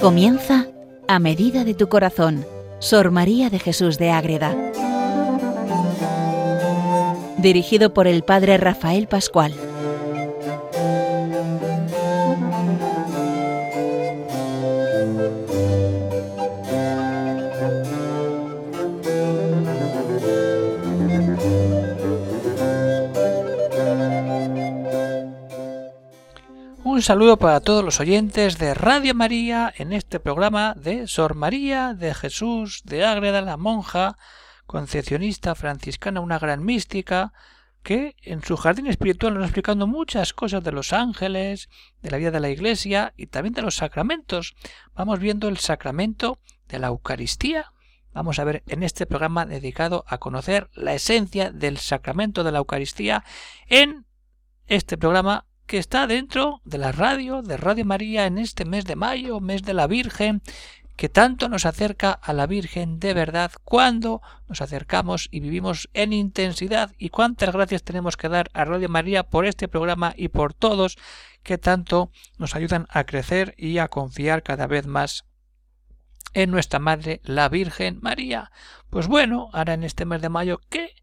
Comienza a medida de tu corazón, Sor María de Jesús de Ágreda. Dirigido por el Padre Rafael Pascual. Saludo para todos los oyentes de Radio María en este programa de Sor María de Jesús de Ágreda, la monja concepcionista franciscana, una gran mística, que en su jardín espiritual nos está explicando muchas cosas de los ángeles, de la vida de la Iglesia y también de los sacramentos. Vamos viendo el sacramento de la Eucaristía. Vamos a ver en este programa dedicado a conocer la esencia del sacramento de la Eucaristía en este programa que está dentro de la radio, de Radio María, en este mes de mayo, mes de la Virgen, que tanto nos acerca a la Virgen de verdad cuando nos acercamos y vivimos en intensidad. Y cuántas gracias tenemos que dar a Radio María por este programa y por todos que tanto nos ayudan a crecer y a confiar cada vez más en nuestra Madre, la Virgen María. Pues bueno, ahora en este mes de mayo, ¿qué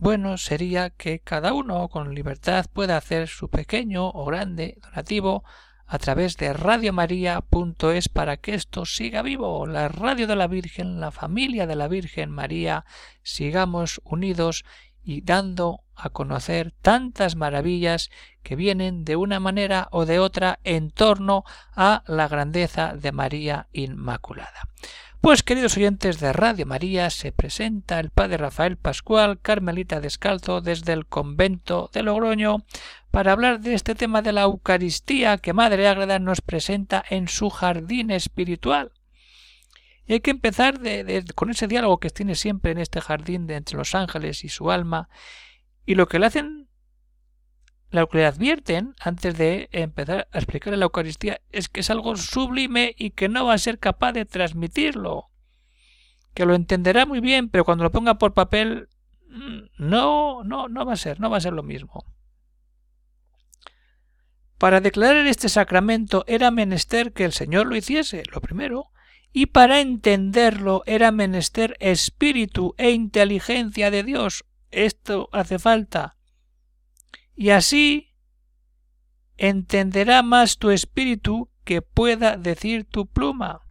bueno sería que cada uno con libertad pueda hacer su pequeño o grande donativo a través de radiomaria.es para que esto siga vivo, la radio de la Virgen, la familia de la Virgen María, sigamos unidos y dando a conocer tantas maravillas que vienen de una manera o de otra en torno a la grandeza de María Inmaculada. Pues queridos oyentes de Radio María, se presenta el Padre Rafael Pascual, Carmelita Descalzo, desde el convento de Logroño, para hablar de este tema de la Eucaristía que Madre Ágreda nos presenta en su jardín espiritual. Y hay que empezar con ese diálogo que tiene siempre en este jardín de entre los ángeles y su alma, y lo que le hacen lo que le advierten antes de empezar a explicar la Eucaristía es que es algo sublime y que no va a ser capaz de transmitirlo. Que lo entenderá muy bien, pero cuando lo ponga por papel mm, no, no, no va a ser, no va a ser lo mismo. Para declarar este sacramento era menester que el Señor lo hiciese, lo primero, y para entenderlo era menester espíritu e inteligencia de Dios. Esto hace falta y así entenderá más tu espíritu que pueda decir tu pluma.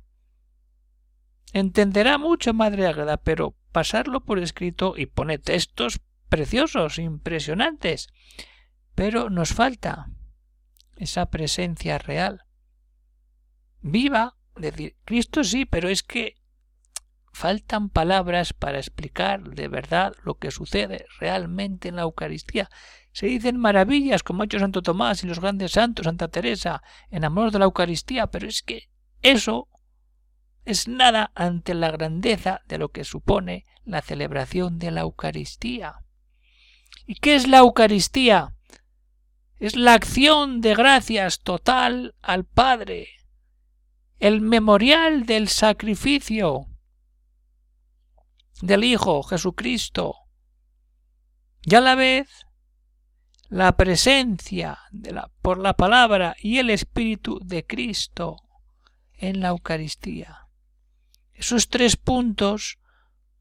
Entenderá mucho, Madre Ágreda, pero pasarlo por escrito y pone textos preciosos, impresionantes. Pero nos falta esa presencia real. Viva, decir, Cristo sí, pero es que faltan palabras para explicar de verdad lo que sucede realmente en la Eucaristía. Se dicen maravillas como ha hecho Santo Tomás y los grandes santos, Santa Teresa, en amor de la Eucaristía, pero es que eso es nada ante la grandeza de lo que supone la celebración de la Eucaristía. ¿Y qué es la Eucaristía? Es la acción de gracias total al Padre, el memorial del sacrificio del Hijo Jesucristo, y a la vez la presencia por la palabra y el Espíritu de Cristo en la Eucaristía. Esos tres puntos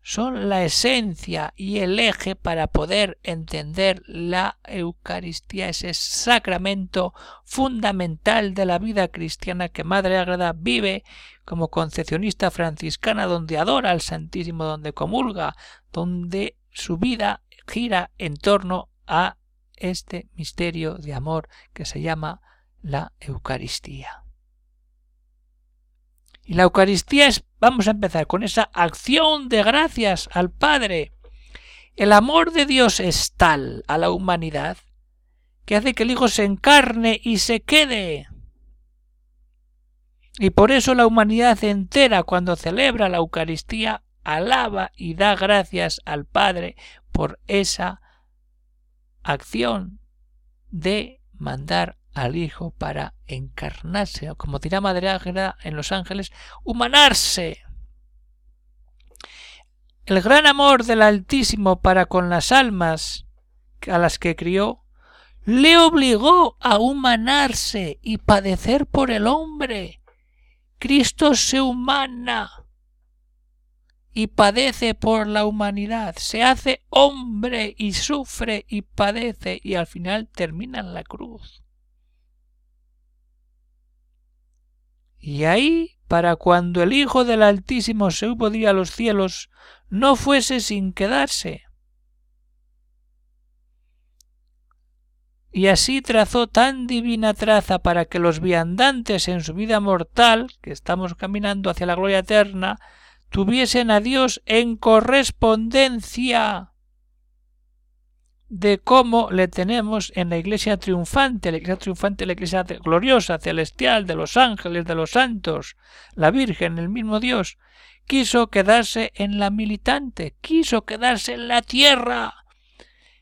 son la esencia y el eje para poder entender la Eucaristía, ese sacramento fundamental de la vida cristiana que Madre Agrada vive como concepcionista franciscana, donde adora al Santísimo, donde comulga, donde su vida gira en torno a este misterio de amor que se llama la Eucaristía. Y la Eucaristía es, vamos a empezar con esa acción de gracias al Padre. El amor de Dios es tal a la humanidad que hace que el Hijo se encarne y se quede. Y por eso la humanidad entera, cuando celebra la Eucaristía, alaba y da gracias al Padre por esa acción de mandar al Hijo para encarnarse, o como dirá Madre Ángela en Los Ángeles, humanarse. El gran amor del Altísimo para con las almas a las que crió, le obligó a humanarse y padecer por el hombre, Cristo se humana y padece por la humanidad, se hace hombre y sufre y padece y al final termina en la cruz. Y ahí, para cuando el Hijo del Altísimo se hubo a los cielos, no fuese sin quedarse. Y así trazó tan divina traza para que los viandantes en su vida mortal, que estamos caminando hacia la gloria eterna, tuviesen a Dios en correspondencia de cómo le tenemos en la iglesia triunfante, la iglesia triunfante, la iglesia gloriosa, celestial, de los ángeles, de los santos, la Virgen, el mismo Dios, quiso quedarse en la militante, quiso quedarse en la tierra,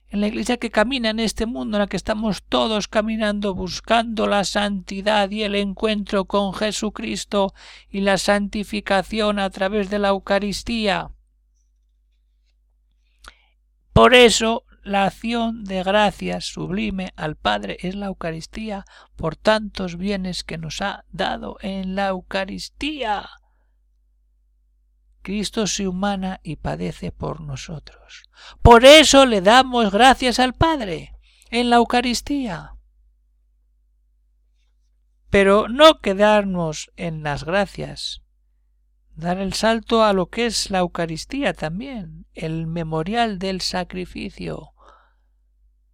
en la iglesia que camina en este mundo en la que estamos todos caminando buscando la santidad y el encuentro con Jesucristo y la santificación a través de la Eucaristía. Por eso la acción de gracias sublime al Padre es la Eucaristía por tantos bienes que nos ha dado en la Eucaristía. Cristo se humana y padece por nosotros. Por eso le damos gracias al Padre en la Eucaristía. Pero no quedarnos en las gracias, dar el salto a lo que es la Eucaristía también, el memorial del sacrificio.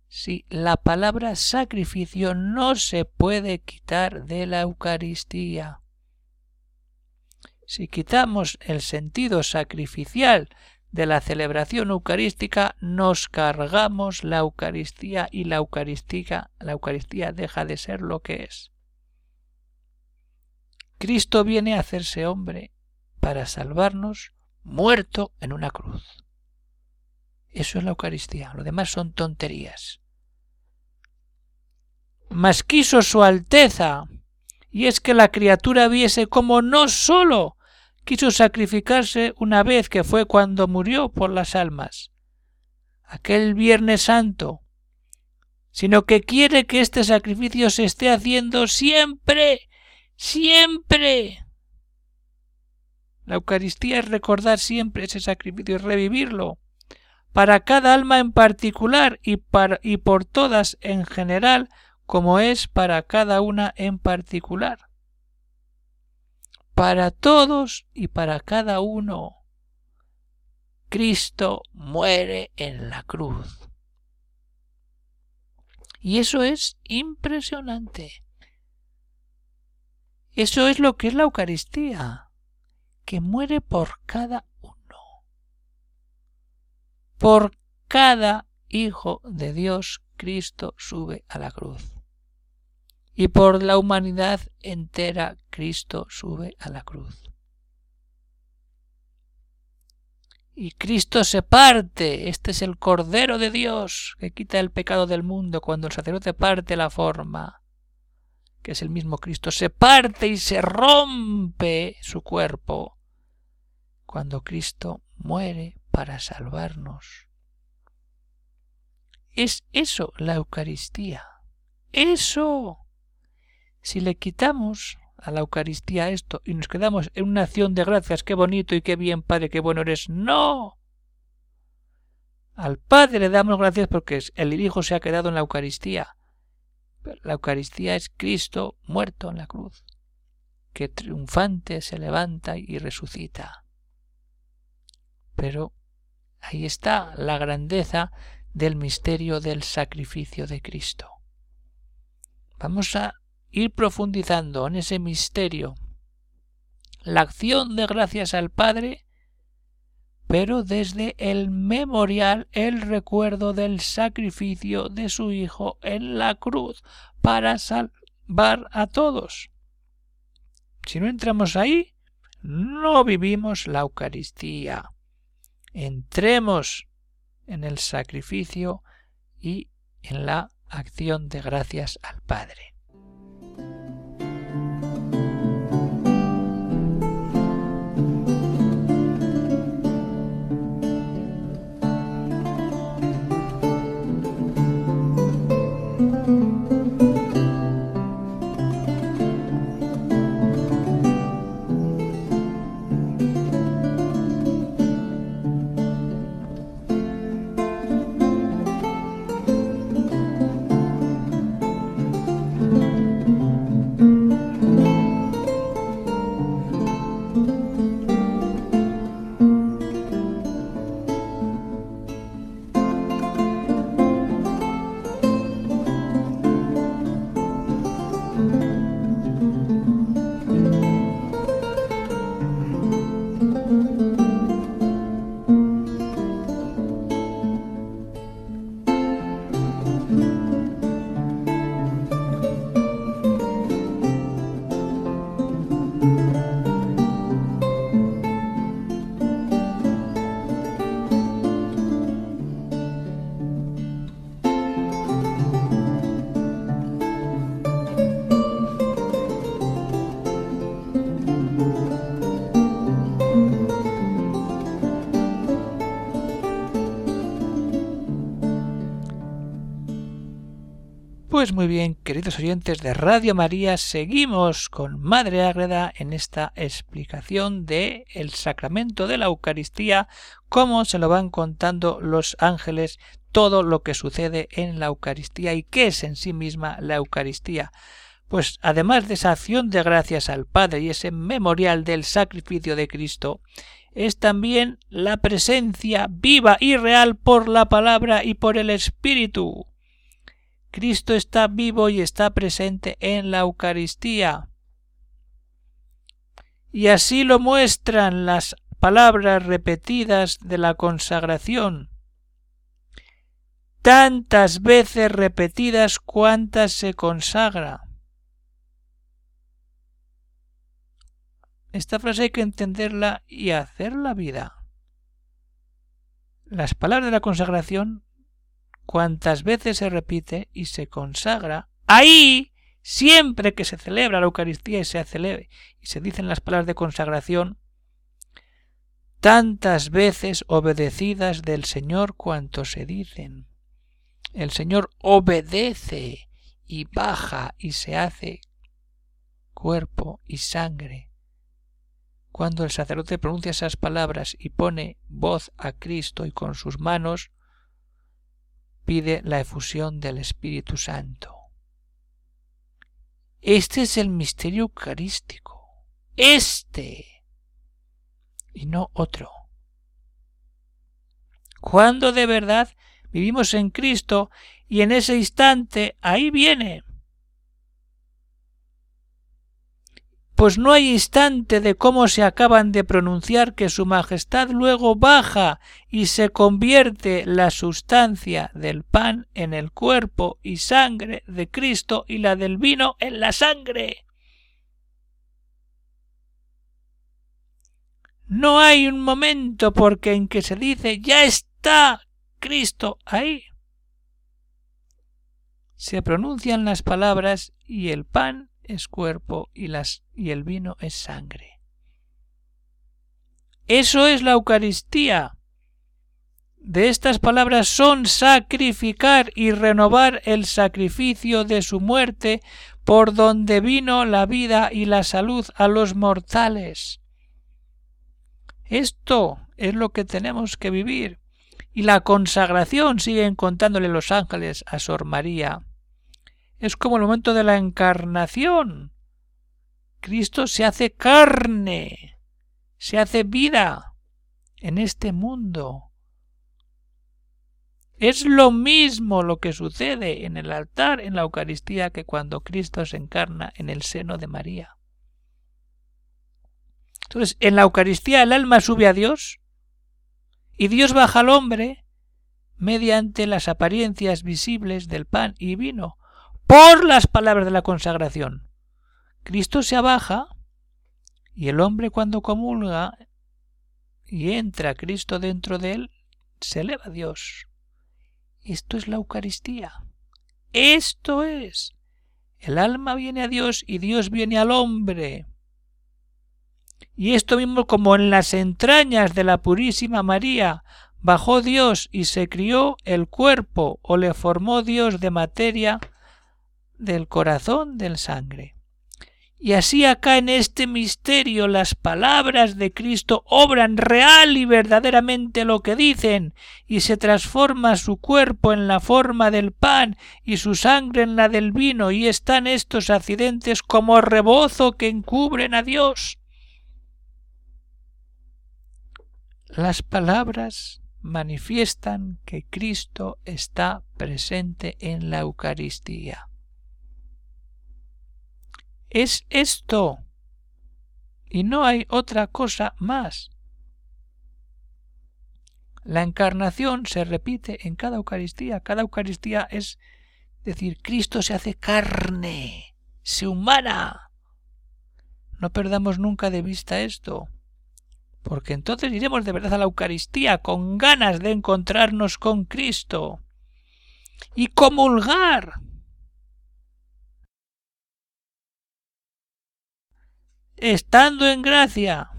Si la palabra sacrificio no se puede quitar de la Eucaristía. Si quitamos el sentido sacrificial de la celebración eucarística, nos cargamos la Eucaristía y la Eucaristía, la Eucaristía deja de ser lo que es. Cristo viene a hacerse hombre para salvarnos muerto en una cruz. Eso es la Eucaristía, lo demás son tonterías mas quiso su Alteza, y es que la criatura viese como no sólo quiso sacrificarse una vez que fue cuando murió por las almas, aquel Viernes Santo, sino que quiere que este sacrificio se esté haciendo siempre, siempre. La Eucaristía es recordar siempre ese sacrificio y revivirlo, para cada alma en particular y por todas en general, como es para cada una en particular. Para todos y para cada uno. Cristo muere en la cruz. Y eso es impresionante. Eso es lo que es la Eucaristía, que muere por cada uno. Por cada Hijo de Dios Cristo sube a la cruz. Y por la humanidad entera Cristo sube a la cruz. Y Cristo se parte. Este es el Cordero de Dios que quita el pecado del mundo cuando el sacerdote parte la forma, que es el mismo Cristo. Se parte y se rompe su cuerpo cuando Cristo muere para salvarnos. Es eso la Eucaristía. Eso. Si le quitamos a la Eucaristía esto y nos quedamos en una acción de gracias, qué bonito y qué bien, Padre, qué bueno eres. No. Al Padre le damos gracias porque el Hijo se ha quedado en la Eucaristía. la Eucaristía es Cristo muerto en la cruz, que triunfante se levanta y resucita. Pero ahí está la grandeza del misterio del sacrificio de Cristo. Vamos a ir profundizando en ese misterio, la acción de gracias al Padre, pero desde el memorial, el recuerdo del sacrificio de su Hijo en la cruz para salvar a todos. Si no entramos ahí, no vivimos la Eucaristía. Entremos en el sacrificio y en la acción de gracias al Padre. Pues muy bien, queridos oyentes de Radio María, seguimos con Madre Ágreda en esta explicación de el sacramento de la Eucaristía, cómo se lo van contando los ángeles todo lo que sucede en la Eucaristía y qué es en sí misma la Eucaristía. Pues además de esa acción de gracias al Padre y ese memorial del sacrificio de Cristo, es también la presencia viva y real por la palabra y por el Espíritu. Cristo está vivo y está presente en la Eucaristía. Y así lo muestran las palabras repetidas de la consagración. Tantas veces repetidas cuantas se consagra. Esta frase hay que entenderla y hacerla vida. Las palabras de la consagración cuantas veces se repite y se consagra, ahí, siempre que se celebra la Eucaristía y se celebre y se dicen las palabras de consagración, tantas veces obedecidas del Señor cuanto se dicen. El Señor obedece y baja y se hace cuerpo y sangre. Cuando el sacerdote pronuncia esas palabras y pone voz a Cristo y con sus manos pide la efusión del Espíritu Santo. Este es el misterio eucarístico. Este. Y no otro. Cuando de verdad vivimos en Cristo y en ese instante ahí viene pues no hay instante de cómo se acaban de pronunciar que Su Majestad luego baja y se convierte la sustancia del pan en el cuerpo y sangre de Cristo y la del vino en la sangre. No hay un momento porque en que se dice ya está Cristo ahí. Se pronuncian las palabras y el pan es cuerpo y, el vino es sangre. Eso es la Eucaristía. De estas palabras son sacrificar y renovar el sacrificio de su muerte por donde vino la vida y la salud a los mortales. Esto es lo que tenemos que vivir. Y la consagración siguen contándole los ángeles a Sor María es como el momento de la encarnación. Cristo se hace carne, se hace vida en este mundo. Es lo mismo lo que sucede en el altar, en la Eucaristía, que cuando Cristo se encarna en el seno de María. Entonces, en la Eucaristía el alma sube a Dios y Dios baja al hombre mediante las apariencias visibles del pan y vino, por las palabras de la consagración. Cristo se abaja y el hombre cuando comulga y entra Cristo dentro de él, se eleva a Dios. Esto es la Eucaristía. Esto es. El alma viene a Dios y Dios viene al hombre. Y esto mismo como en las entrañas de la Purísima María bajó Dios y se crió el cuerpo o le formó Dios de materia del corazón del sangre. Y así acá en este misterio las palabras de Cristo obran real y verdaderamente lo que dicen, y se transforma su cuerpo en la forma del pan y su sangre en la del vino, y están estos accidentes como rebozo que encubren a Dios. Las palabras manifiestan que Cristo está presente en la Eucaristía es esto. Y no hay otra cosa más. La encarnación se repite en cada Eucaristía. Cada Eucaristía es decir, Cristo se hace carne, se humana. No perdamos nunca de vista esto, porque entonces iremos de verdad a la Eucaristía con ganas de encontrarnos con Cristo y comulgar estando en gracia.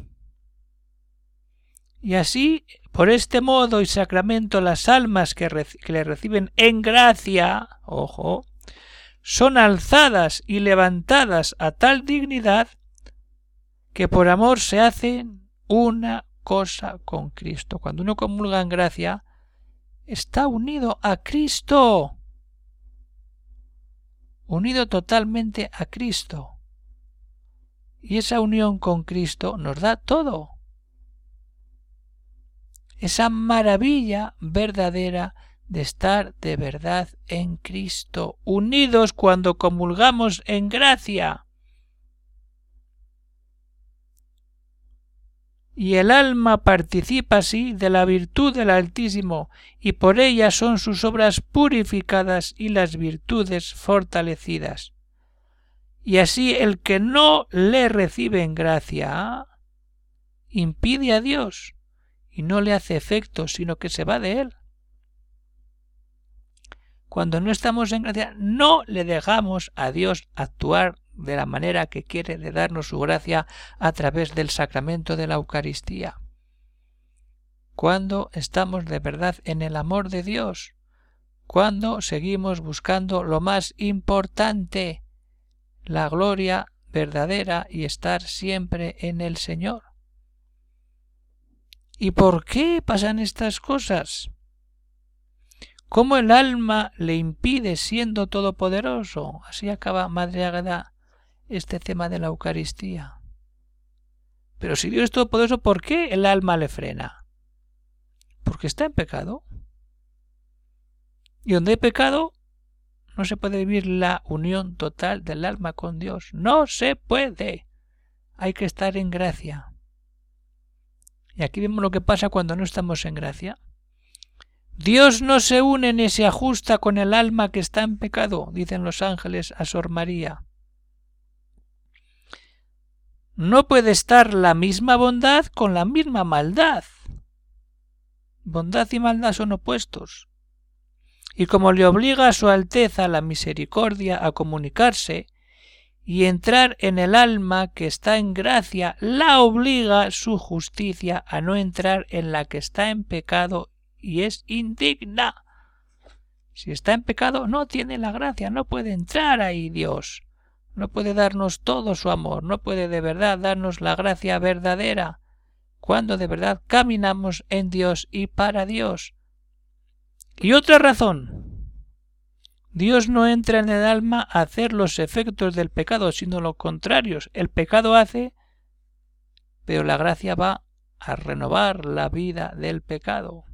Y así, por este modo y sacramento, las almas que, le reciben en gracia, ojo, son alzadas y levantadas a tal dignidad que por amor se hacen una cosa con Cristo. Cuando uno comulga en gracia, está unido a Cristo. Unido totalmente a Cristo. Y esa unión con Cristo nos da todo. Esa maravilla verdadera de estar de verdad en Cristo, unidos cuando comulgamos en gracia. Y el alma participa así de la virtud del Altísimo, y por ella son sus obras purificadas y las virtudes fortalecidas. Y así el que no le recibe en gracia impide a Dios y no le hace efecto, sino que se va de él. Cuando no estamos en gracia, no le dejamos a Dios actuar de la manera que quiere de darnos su gracia a través del sacramento de la Eucaristía. Cuando estamos de verdad en el amor de Dios, cuando seguimos buscando lo más importante, la gloria verdadera y estar siempre en el Señor. ¿Y por qué pasan estas cosas? ¿Cómo el alma le impide siendo todopoderoso? Así acaba Madre Ágada este tema de la Eucaristía. Pero si Dios es todopoderoso, ¿por qué el alma le frena? Porque está en pecado. Y donde hay pecado, no se puede vivir la unión total del alma con Dios. No se puede. Hay que estar en gracia. Y aquí vemos lo que pasa cuando no estamos en gracia. Dios no se une ni se ajusta con el alma que está en pecado, dicen los ángeles a Sor María. No puede estar la misma bondad con la misma maldad. Bondad y maldad son opuestos. Y como le obliga a su Alteza la misericordia a comunicarse y entrar en el alma que está en gracia, la obliga su justicia a no entrar en la que está en pecado y es indigna. Si está en pecado, no tiene la gracia, no puede entrar ahí Dios. No puede darnos todo su amor, no puede de verdad darnos la gracia verdadera, cuando de verdad caminamos en Dios y para Dios. Y otra razón. Dios no entra en el alma a hacer los efectos del pecado, sino lo contrario. El pecado hace, pero la gracia va a renovar la vida del pecado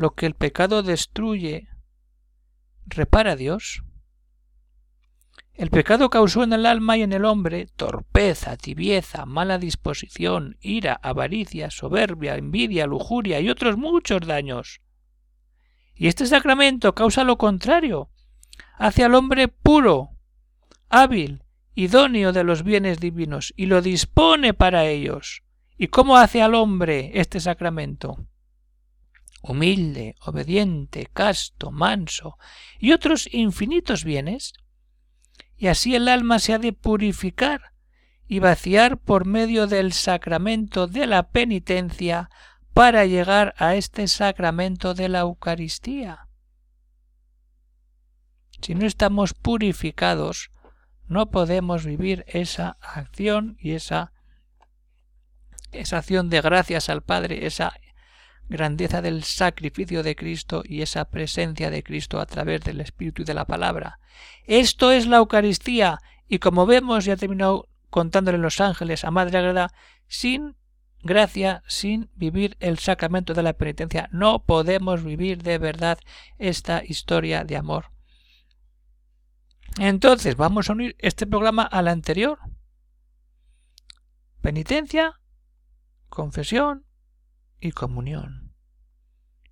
lo que el pecado destruye, repara Dios? El pecado causó en el alma y en el hombre torpeza, tibieza, mala disposición, ira, avaricia, soberbia, envidia, lujuria y otros muchos daños. Y este sacramento causa lo contrario, hace al hombre puro, hábil, idóneo de los bienes divinos, y lo dispone para ellos. ¿Y cómo hace al hombre este sacramento? humilde, obediente, casto, manso y otros infinitos bienes, y así el alma se ha de purificar y vaciar por medio del sacramento de la penitencia para llegar a este sacramento de la Eucaristía. Si no estamos purificados, no podemos vivir esa acción y esa, esa acción de gracias al Padre, esa grandeza del sacrificio de Cristo y esa presencia de Cristo a través del Espíritu y de la palabra. Esto es la Eucaristía y como vemos, ya he terminado contándole los ángeles a Madre Agreda, sin gracia, sin vivir el sacramento de la penitencia, no podemos vivir de verdad esta historia de amor. Entonces, vamos a unir este programa al anterior. Penitencia, confesión, y comunión.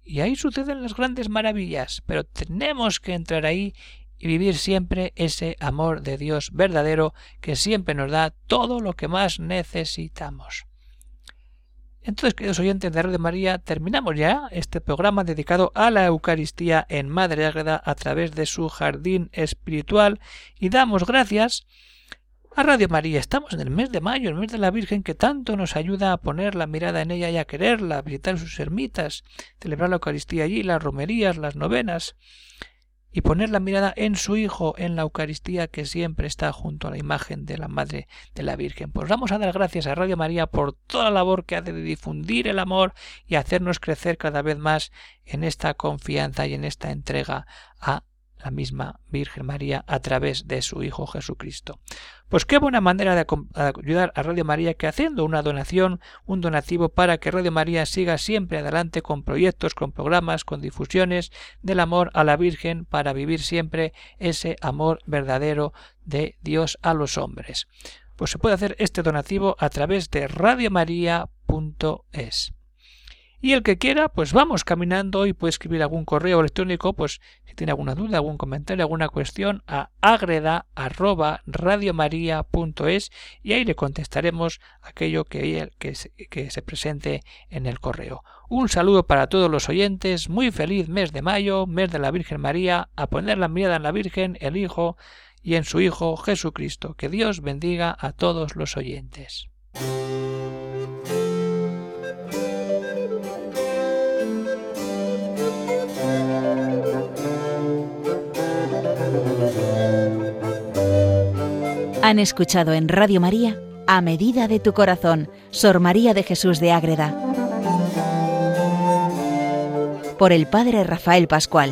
Y ahí suceden las grandes maravillas, pero tenemos que entrar ahí y vivir siempre ese amor de Dios verdadero que siempre nos da todo lo que más necesitamos. Entonces, queridos oyentes de Radio María, terminamos ya este programa dedicado a la Eucaristía en Madre Ágreda a través de su jardín espiritual y damos gracias a Radio María. Estamos en el mes de mayo, el mes de la Virgen, que tanto nos ayuda a poner la mirada en ella y a quererla, a visitar sus ermitas, celebrar la Eucaristía allí, las romerías, las novenas. Y poner la mirada en su Hijo, en la Eucaristía que siempre está junto a la imagen de la Madre de la Virgen. Pues vamos a dar gracias a Radio María por toda la labor que hace de difundir el amor y hacernos crecer cada vez más en esta confianza y en esta entrega a la misma Virgen María a través de su Hijo Jesucristo. Pues qué buena manera de ayudar a Radio María que haciendo una donación, un donativo para que Radio María siga siempre adelante con proyectos, con programas, con difusiones del amor a la Virgen para vivir siempre ese amor verdadero de Dios a los hombres. Pues se puede hacer este donativo a través de radiomaria.es. Y el que quiera, pues vamos caminando y puede escribir algún correo electrónico, pues si tiene alguna duda, algún comentario, alguna cuestión, a agreda.radiomaria.es y ahí le contestaremos aquello que, que, que se presente en el correo. Un saludo para todos los oyentes, muy feliz mes de mayo, mes de la Virgen María, a poner la mirada en la Virgen, el Hijo y en su Hijo Jesucristo. Que Dios bendiga a todos los oyentes. Han escuchado en Radio María A Medida de tu Corazón, Sor María de Jesús de Ágreda, por el Padre Rafael Pascual.